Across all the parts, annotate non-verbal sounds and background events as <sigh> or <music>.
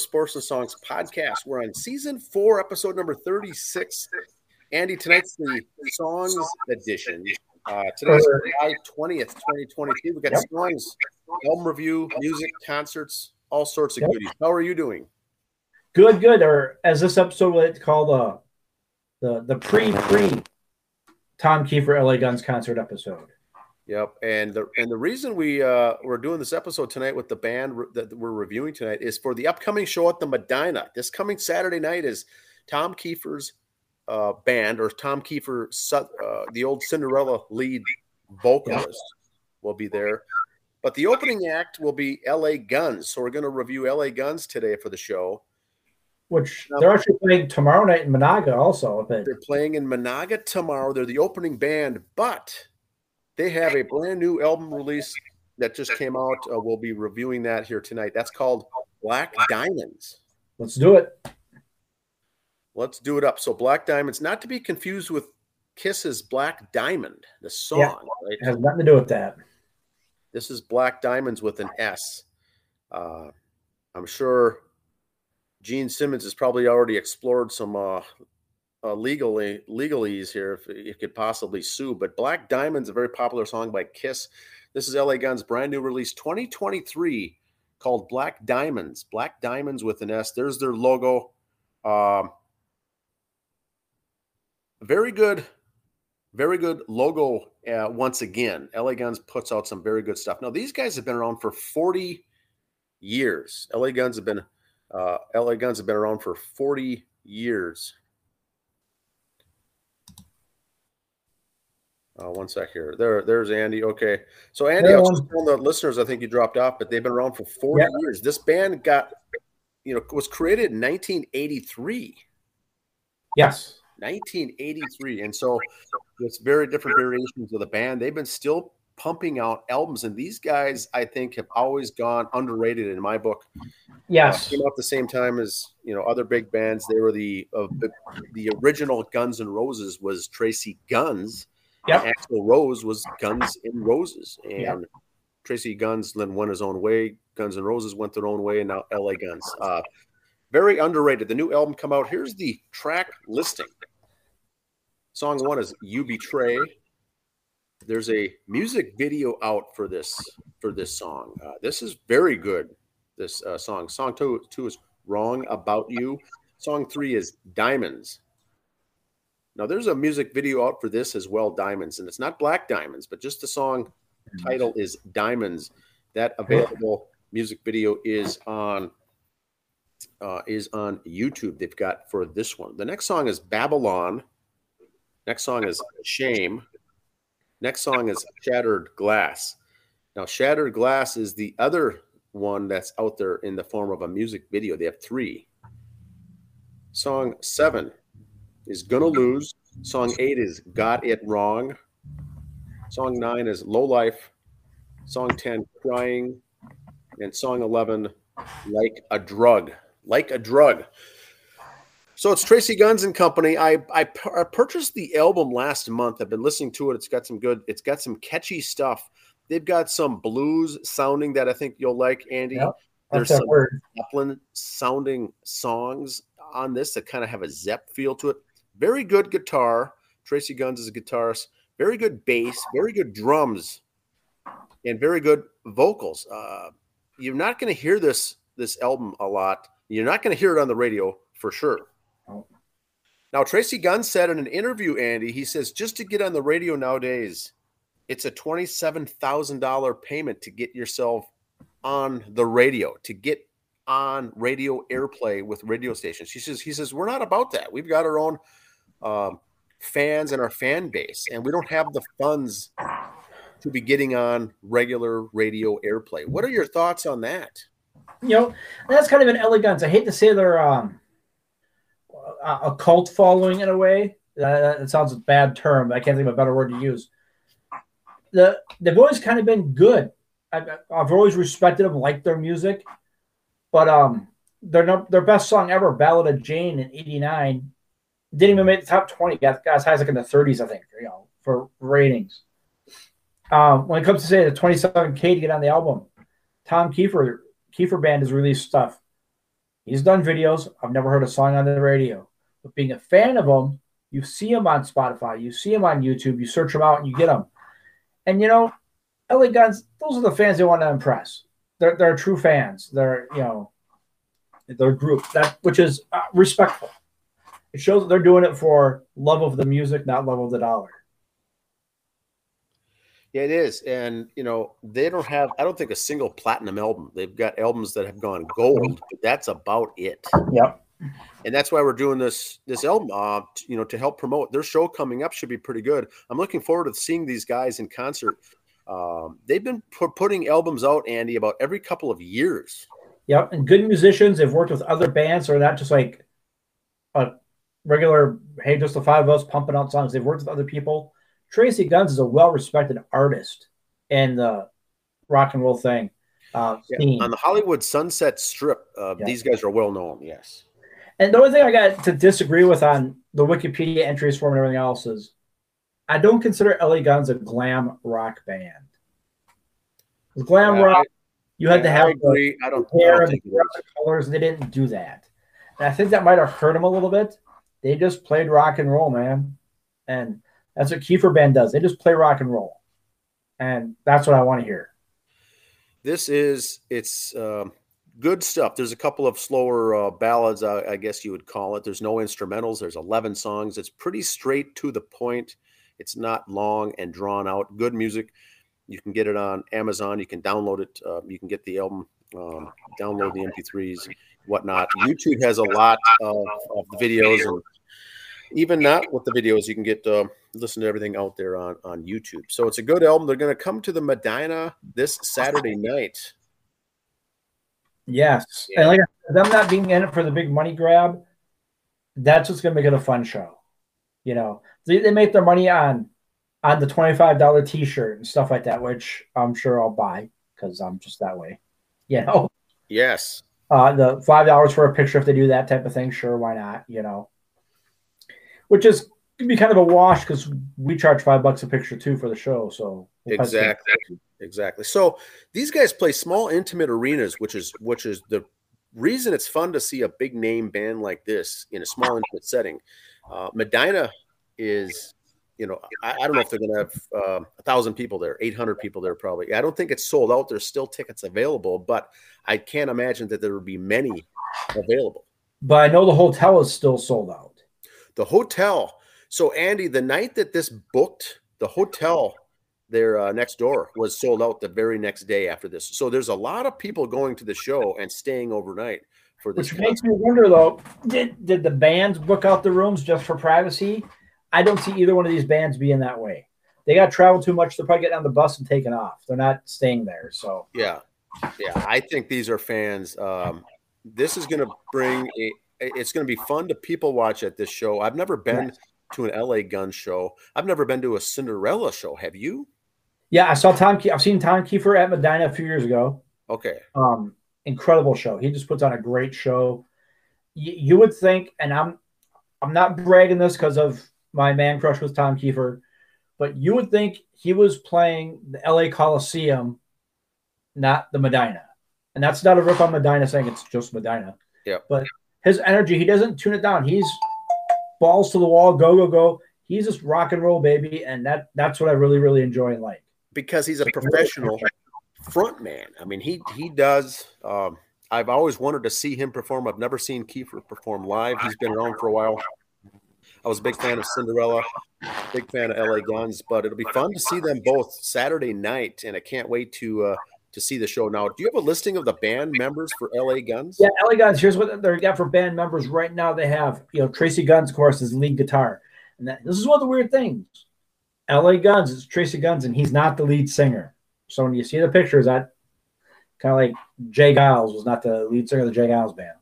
Sports and Songs podcast. We're on season four, episode number 36. Andy, tonight's the songs edition. Uh, today's July 20th, 2022. We got yep. songs, album review, music, concerts, all sorts of yep. goodies. How are you doing? Good, good. Or as this episode would call the the the pre pre Tom Kiefer LA Guns concert episode. Yep, and the and the reason we uh, we're doing this episode tonight with the band re- that we're reviewing tonight is for the upcoming show at the Medina. This coming Saturday night is Tom Kiefer's uh, band, or Tom Kiefer, uh, the old Cinderella lead vocalist, will be there. But the opening act will be L.A. Guns, so we're going to review L.A. Guns today for the show. Which they're actually playing tomorrow night in Menahga, also. They're playing in Menahga tomorrow. They're the opening band, but they have a brand new album release that just came out. Uh, we'll be reviewing that here tonight. That's called Black Diamonds. Let's do it. Let's do it up. So, Black Diamonds, not to be confused with Kiss's Black Diamond, the song. Yeah, right? It has nothing to do with that. This is Black Diamonds with an S. uh, sure Gene Simmons has probably already explored some uh, uh, legally legalese here if you could possibly sue. But Black Diamond's a very popular song by Kiss. This is LA Guns' brand new release 2023 called Black Diamonds. Black Diamonds with an S. There's their logo. Um, very good, very good logo. Uh, once again, LA Guns puts out some very good stuff. Now these guys have been around for 40 years. LA Guns have been uh, LA Guns have been around for 40 years. Uh, one sec here. There, there's Andy. Okay, so Andy, I was just telling the listeners, I think you dropped off, but they've been around for 40 yeah. years. This band got, you know, was created in 1983. Yes, 1983, and so it's very different variations of the band. They've been still pumping out albums, and these guys, I think, have always gone underrated in my book. Yes, uh, came out the same time as you know other big bands. They were the uh, the, the original Guns and Roses was Tracii Guns Yep. Axl Rose was Guns N' Roses, and yep. Tracii Guns then went his own way. Guns and Roses went their own way, and now LA Guns. Uh, very underrated. The new album come out. Here's the track listing. Song one is "You Betray." There's a music video out for this for this song. Uh, this is very good. This uh, song. Song two two is "Wrong About You." Song three is "Diamonds." Now, there's a music video out for this as well, Diamonds, and it's not Black Diamonds, but just the song title is Diamonds. That available music video is on uh, is on YouTube. They've got for this one. The next song is Babylon. Next song is Shame. Next song is Shattered Glass. Now, Shattered Glass is the other one that's out there in the form of a music video. They have three. Song seven is Gonna Lose. Song eight is Got It Wrong. Song nine is Low Life. Song 10, Crying. And song 11, Like a Drug. Like a Drug. So it's Tracii Guns and Company. I, I, I purchased the album last month. I've been listening to it. It's got some good, it's got some catchy stuff. They've got some blues sounding that I think you'll like, Andy. Yep, There's some Zeppelin sounding songs on this that kind of have a Zepp feel to it. Very good guitar. Tracii Guns is a guitarist. Very good bass. Very good drums, and very good vocals. Uh, you're not going to hear this this album a lot. You're not going to hear it on the radio for sure. Now, Tracii Guns said in an interview, Andy, he says just to get on the radio nowadays, it's a twenty-seven thousand dollar payment to get yourself on the radio to get on radio airplay with radio stations. He says he says we're not about that. We've got our own um, fans and our fan base, and we don't have the funds to be getting on regular radio airplay. What are your thoughts on that? You know, that's kind of an elegance. I hate to say they're um, a cult following in a way. That, that sounds a bad term. I can't think of a better word to use. The they've always kind of been good. I've, I've always respected them, liked their music, but um, their their best song ever, "Ballad of Jayne" in '89, didn't even make the top 20. Got, got as high as like in the 30s, I think, you know, for ratings. Um, when it comes to say the 27K to get on the album, Tom Kiefer, Kiefer Band has released stuff He's done videos. I've never heard a song on the radio, but being a fan of him, you see him on Spotify, you see him on YouTube, you search him out and you get him. And you know, LA Guns, those are the fans they want to impress. They're they're true fans. They're you know, their group that which is uh, respectful. It shows that they're doing it for love of the music, not love of the dollar. Yeah, it is. And, you know, they don't have, I don't think, a single platinum album. They've got albums that have gone gold, but that's about it. Yep. And that's why we're doing this this album, uh, you know, to help promote their show coming up should be pretty good. I'm looking forward to seeing these guys in concert. Um, they've been pu- putting albums out, Andy, about every couple of years. Yep, and good musicians. They've worked with other bands, or not just like a regular. Hey, just the five of us pumping out songs. They've worked with other people. Tracii Guns is a well-respected artist in the rock and roll thing. Uh, yeah, on the Hollywood Sunset Strip, uh, yeah. these guys are well known. Yes. And the only thing I got to disagree with on the Wikipedia entries for and everything else is, I don't consider LA Guns a glam rock band. Glam yeah, rock, you had to have I agree. The I don't, hair I don't and the colors. They didn't do that, and I think that might have hurt them a little bit. They just played rock and roll, man, and that's what Kiefer Band does. They just play rock and roll, and that's what I want to hear. This is it's um, good stuff. There's a couple of slower uh, ballads, uh, I guess you would call it. There's no instrumentals. There's 11 songs. It's pretty straight to the point. It's not long and drawn out. Good music. You can get it on Amazon. You can download it. Uh, you can get the album, um, download the MP3s, whatnot. YouTube has a lot of, of videos and even not with the videos, you can get uh, listen to everything out there on on YouTube. So it's a good album. They're going to come to the Medina this Saturday night. Yes, yeah. and like them not being in it for the big money grab, that's what's going to make it a fun show. You know, they, they make their money on on the twenty five dollar T shirt and stuff like that, which I'm sure I'll buy because I'm just that way. <laughs> You know. Yes. Uh, the five dollars for a picture if they do that type of thing, sure, why not? You know which is can be kind of a wash because we charge five bucks a picture too for the show. So exactly, exactly. So these guys play small, intimate arenas, which is which is the reason it's fun to see a big name band like this in a small, intimate setting. Uh, Medina is, you know, I, I don't know if they're going to have uh, a thousand people there, eight hundred people there, probably. I don't think it's sold out. There's still tickets available, but I can't imagine that there would be many available. But I know the hotel is still sold out. The hotel. So, Andy, the night that this booked, the hotel there uh, next door was sold out the very next day after this. So, there's a lot of people going to the show and staying overnight for this. Which concert. makes me wonder, though, did did the bands book out the rooms just for privacy? I don't see either one of these bands being that way. They got to travel too much. They're probably getting on the bus and taking off. They're not staying there. So yeah, yeah. I think these are fans. Um, this is going to bring a, it's going to be fun to people watch at this show. I've never been to an LA gun show. I've never been to a Cinderella show. Have you? Yeah, I saw Tom. Ke- I've seen Tom Kiefer at Medina a few years ago. Okay. Um, incredible show. He just puts on a great show. Y- you would think, and I'm, I'm not bragging this because of my man crush with Tom Kiefer, but you would think he was playing the LA Coliseum, not the Medina. And that's not a rip on Medina saying it's just Medina. Yeah. But his energy, he doesn't tune it down. He's balls to the wall, go, go, go. He's just rock and roll, baby. And that that's what I really, really enjoy and like. Because he's a professional front man. I mean, he he does um, I've always wanted to see him perform. I've never seen Kiefer perform live. He's been around for a while. I was a big fan of Cinderella, big fan of LA Guns, but it'll be fun to see them both Saturday night, and I can't wait to uh, to see the show. Now, do you have a listing of the band members for LA Guns? Yeah, LA Guns. Here's what they got for band members right now. They have, you know, Tracii Guns, of course, is lead guitar. And that, this is one of the weird things. LA Guns is Tracii Guns, and he's not the lead singer. So when you see the pictures, that kind of like J. Geils was not the lead singer of the J. Geils band.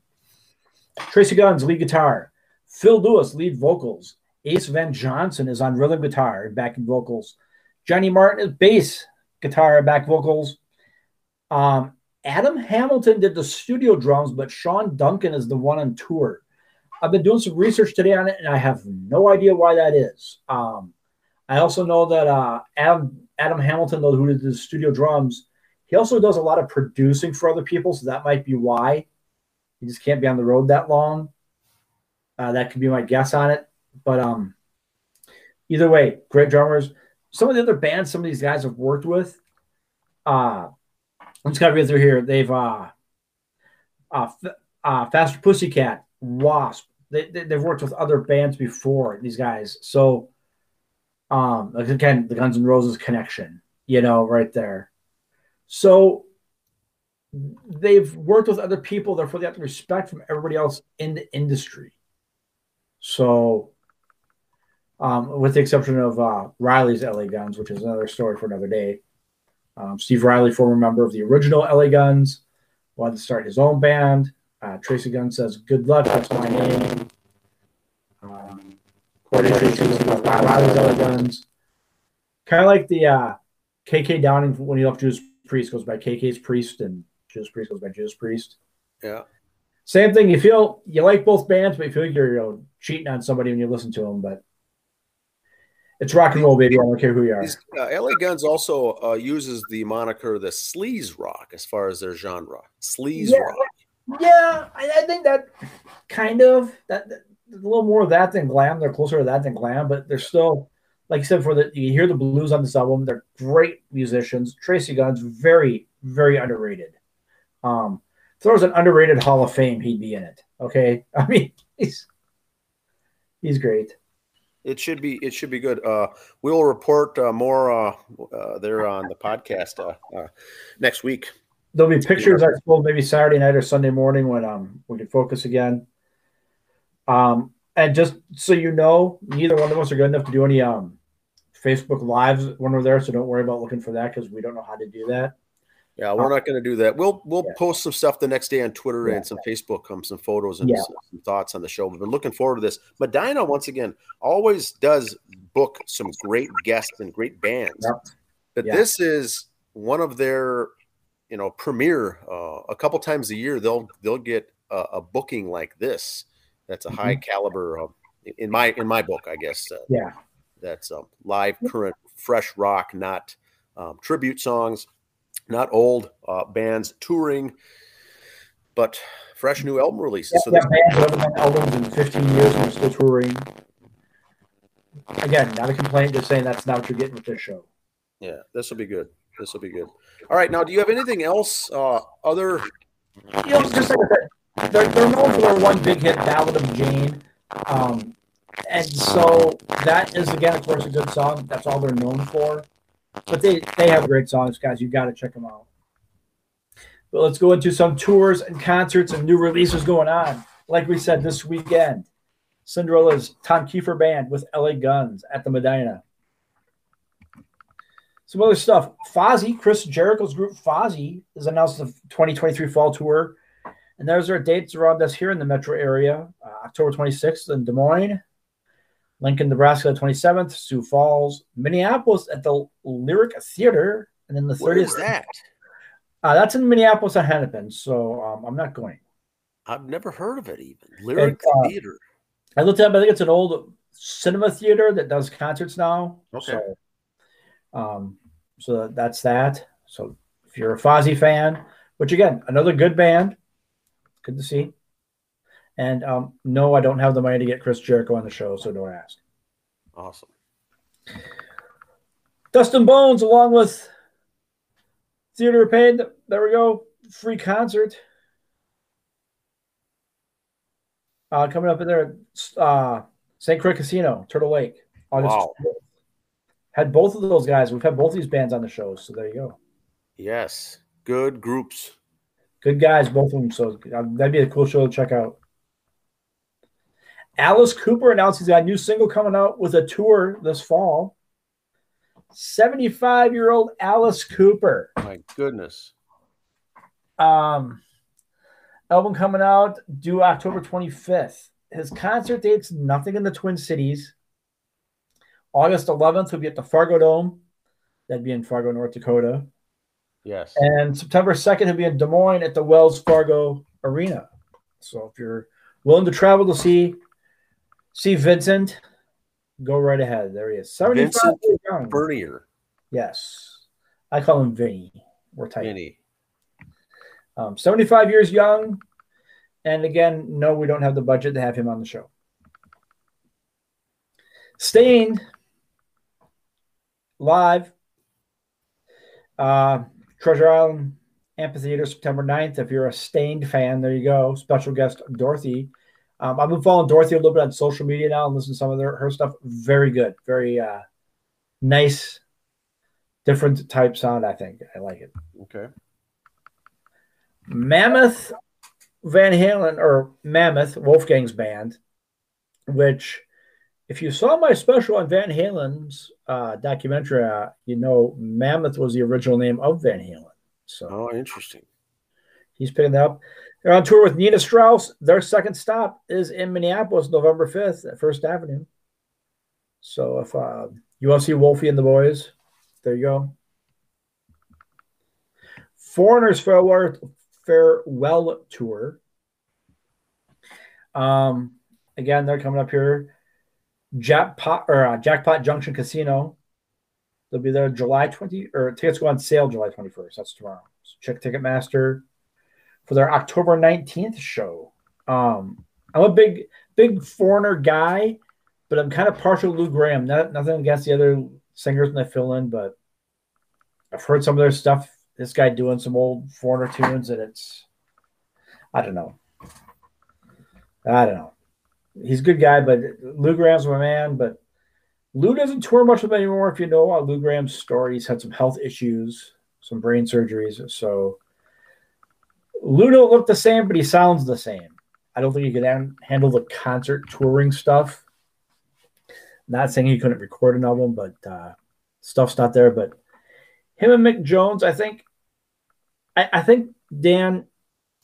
Tracii Guns, lead guitar. Phil Lewis, lead vocals. Ace Van Johnson is on rhythm guitar and backing vocals. Johnny Martin is bass guitar and back vocals. Um, Adam Hamilton did the studio drums, but Sean Duncan is the one on tour. I've been doing some research today on it, and I have no idea why that is. Um, I also know that uh, Adam Adam Hamilton, though, who did the studio drums, he also does a lot of producing for other people, so that might be why. He just can't be on the road that long. Uh, that could be my guess on it. But um, either way, great drummers. Some of the other bands, some of these guys have worked with. Uh, I'm just gonna read through here. They've uh, uh, uh Faster Pussycat, Wasp. They, they have worked with other bands before. These guys, so um, again, the Guns N' Roses connection, you know, right there. So they've worked with other people, therefore they have to respect from everybody else in the industry. So, um, with the exception of uh, Riley's LA Guns, which is another story for another day. Um, Steve Riley, former member of the original LA Guns, wanted to start his own band. Uh, Tracii Gunn says, "Good luck. That's my name." Um, Corey Tracy Riley's LA Guns, kind of like the uh, KK Downing when he left Judas Priest goes by KK's Priest and Judas Priest goes by Judas Priest. Yeah. Same thing. You feel you like both bands, but you feel like you're you know, cheating on somebody when you listen to them. But it's rock and roll, baby. I don't care who you are. Uh, LA Guns also uh, uses the moniker the sleaze rock as far as their genre. Sleaze yeah, rock. Yeah, I, I, think that kind of that, that, a little more of that than glam. They're closer to that than glam, but they're still like I said for the you hear the blues on this album. They're great musicians. Tracii Guns very very underrated. Um, if there was an underrated Hall of Fame, he'd be in it. Okay, <laughs> I mean he's he's great. It should be it should be good. Uh, we will report uh, more uh, uh, there on the podcast uh, uh, next week. There'll be pictures, I suppose, maybe Saturday night or Sunday morning when um we can focus again. Um, and just so you know, neither one of us are good enough to do any um Facebook lives when we're there, so don't worry about looking for that because we don't know how to do that. Yeah, we're not going to do that. We'll we'll yeah. post some stuff the next day on Twitter yeah. and some Facebook, um, some photos and yeah. some, some, thoughts on the show. We've been looking forward to this. Medina once again always does book some great guests and great bands. Yep. But this is one of their, you know, premiere. Uh, a couple times a year, they'll they'll get a, a booking like this. That's a mm-hmm. high caliber. Uh, in my in my book, I guess. Uh, yeah. That's um, live, current, fresh rock, not um, tribute songs not old uh, bands touring, but fresh new album releases. Yeah, so yeah bands haven't done albums in 15 years and are still touring. Again, not a complaint, just saying that's not what you're getting with this show. Yeah, this will be good. This will be good. All right, now, do you have anything else? Uh, other, you know, just like I said, they're, they're known for their one big hit, "Ballad of Jayne," um, and so that is again, of course, a good song. That's all they're known for. But they, they have great songs, guys. You got to check them out. But let's go into some tours and concerts and new releases going on. Like we said this weekend, Cinderella's Tom Kiefer Band with LA Guns at the Medina. Some other stuff. Fozzy, Chris Jericho's group Fozzy, has announced the 2023 fall tour. And there's our dates around us here in the metro area uh, October 26th in Des Moines, Lincoln, Nebraska, the 27th, Sioux Falls, Minneapolis at the Lyric Theater, and then the 30th. Where is that? Uh, that's in Minneapolis on Hennepin, so um, I'm not going. I've never heard of it even. Lyric uh, Theater. I looked up. I think it's an old cinema theater that does concerts now. Okay. So, um, so that's that. So if you're a Fozzy fan, which again, another good band, good to see. And um, no, I don't have the money to get Chris Jericho on the show, so don't ask. Awesome. Dustin Bones, along with Theater of Pain. There we go. Free concert. Uh, coming up in there, uh, St. Croix Casino, Turtle Lake. August wow. Had both of those guys. We've had both these bands on the show, so there you go. Yes, good groups. Good guys, both of them. So uh, that'd be a cool show to check out. Alice Cooper announced he's got a new single coming out with a tour this fall. 75 year old Alice Cooper. My goodness. Um, album coming out due October 25th. His concert dates nothing in the Twin Cities. August 11th will be at the Fargo Dome. That'd be in Fargo, North Dakota. Yes. And September 2nd, he'll be in Des Moines at the Wells Fargo Arena. So if you're willing to travel to see See Vincent, go right ahead. There he is. 75 Vincent young. Furnier. Yes. I call him Vinny. We're tight. Vinny. Um, 75 years young. And again, no, we don't have the budget to have him on the show. Staind live. Uh, Treasure Island Amphitheater, September 9th. If you're a Staind fan, there you go. Special guest Dorothy. Um, I've been following Dorothy a little bit on social media now and listen to some of their, her stuff. Very good. Very uh, nice, different type sound, I think. I like it. Okay. Mammoth Van Halen, or Mammoth, Wolfgang's band, which if you saw my special on Van Halen's uh, documentary, uh, you know Mammoth was the original name of Van Halen. So, oh, interesting. He's picking that up. They're on tour with Nita Strauss. Their second stop is in Minneapolis, November 5th at First Avenue. So if uh, you want to see Wolfie and the boys, there you go. Foreigners farewell, farewell tour. Um, again, they're coming up here. Jackpot or uh, Jackpot Junction Casino. They'll be there July 20 or tickets go on sale July 21st. That's tomorrow. So check Ticketmaster for their October 19th show. Um, I'm a big, big foreigner guy, but I'm kind of partial to Lou Gramm. Not, nothing against the other singers when they fill in, but I've heard some of their stuff. This guy doing some old foreigner tunes, and it's, I don't know. I don't know. He's a good guy, but Lou Gramm's my man. But Lou doesn't tour much with him anymore. If you know Lou Gramm's story, he's had some health issues, some brain surgeries. So Lou don't the same, but he sounds the same. I don't think he could handle the concert touring stuff. Not saying he couldn't record an album, but uh, stuff's not there. But him and Mick Jones, I think, I, I think Dan,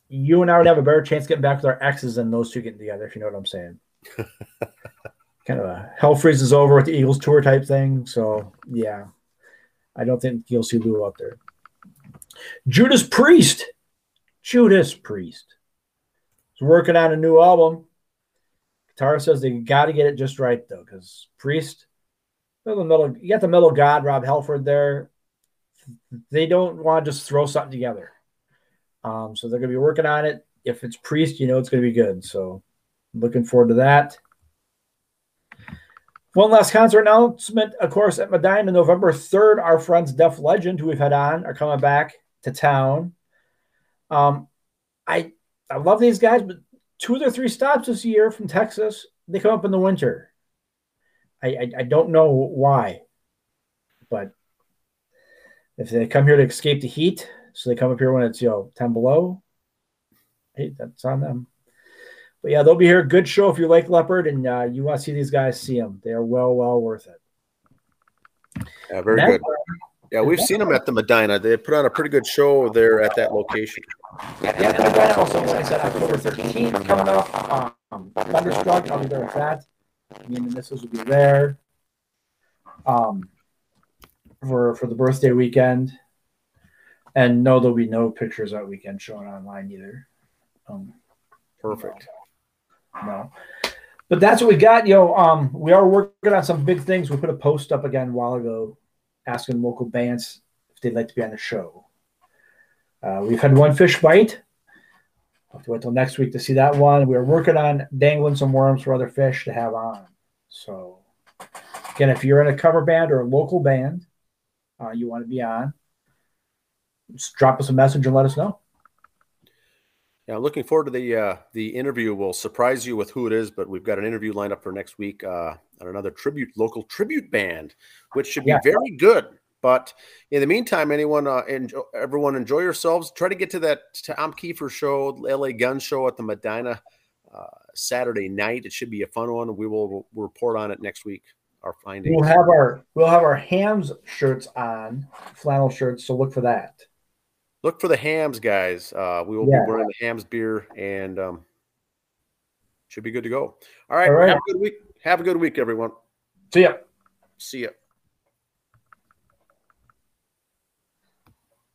you and I would have a better chance getting back with our exes than those two getting together. If you know what I'm saying. <laughs> kind of a hell freezes over with the Eagles tour type thing. So yeah, I don't think you'll see Lou out there. Judas Priest, Judas Priest is working on a new album. Guitar says they got to get it just right though, because Priest, the middle, you got the middle god Rob Halford there. They don't want to just throw something together. Um, so they're going to be working on it. If it's Priest, you know it's going to be good. So looking forward to that. One last concert announcement, of course, at Medina, November 3rd. Our friends Def Legend, who we've had on, are coming back to town. Um, I I love these guys, but two of their three stops this year from Texas, they come up in the winter. I, I, I don't know why, but if they come here to escape the heat, so they come up here when it's you know 10 below, hey, that's on them. But yeah, they'll be here. Good show if you like Leppard and uh, you want to see these guys. See them; they are well, well worth it. Yeah, very good. Yeah, we've seen them at the Medina. They put on a pretty good show there at that location. Yeah, yeah the Medina also, like I said, October 13th coming up. Um, Thunderstruck, I'll be there with that. Me and the missiles will be there um, for for the birthday weekend. And no, there'll be no pictures that weekend showing online either. Um, Perfect. No. But that's what we got. yo. know, um, we are working on some big things. We put a post up again a while ago asking local bands if they'd like to be on the show. Uh, we've had one fish bite. I'll have to wait till next week to see that one. We're working on dangling some worms for other fish to have on. So, again, if you're in a cover band or a local band, uh, you want to be on, just drop us a message and let us know. Yeah, looking forward to the uh, the interview. We'll surprise you with who it is, but we've got an interview lined up for next week uh, on another tribute local tribute band, which should be yeah. very good. But in the meantime, anyone, uh, enjoy, everyone, enjoy yourselves. Try to get to that Tom Kiefer show, LA Gun Show at the Medina uh, Saturday night. It should be a fun one. We will report on it next week. Our findings. We'll have our we'll have our hams shirts on, flannel shirts. So look for that look for the hams, guys. Uh, we will yeah. be wearing the hams beer and um, should be good to go. All right, All right. Have a good week. Have a good week, everyone. See ya. See ya.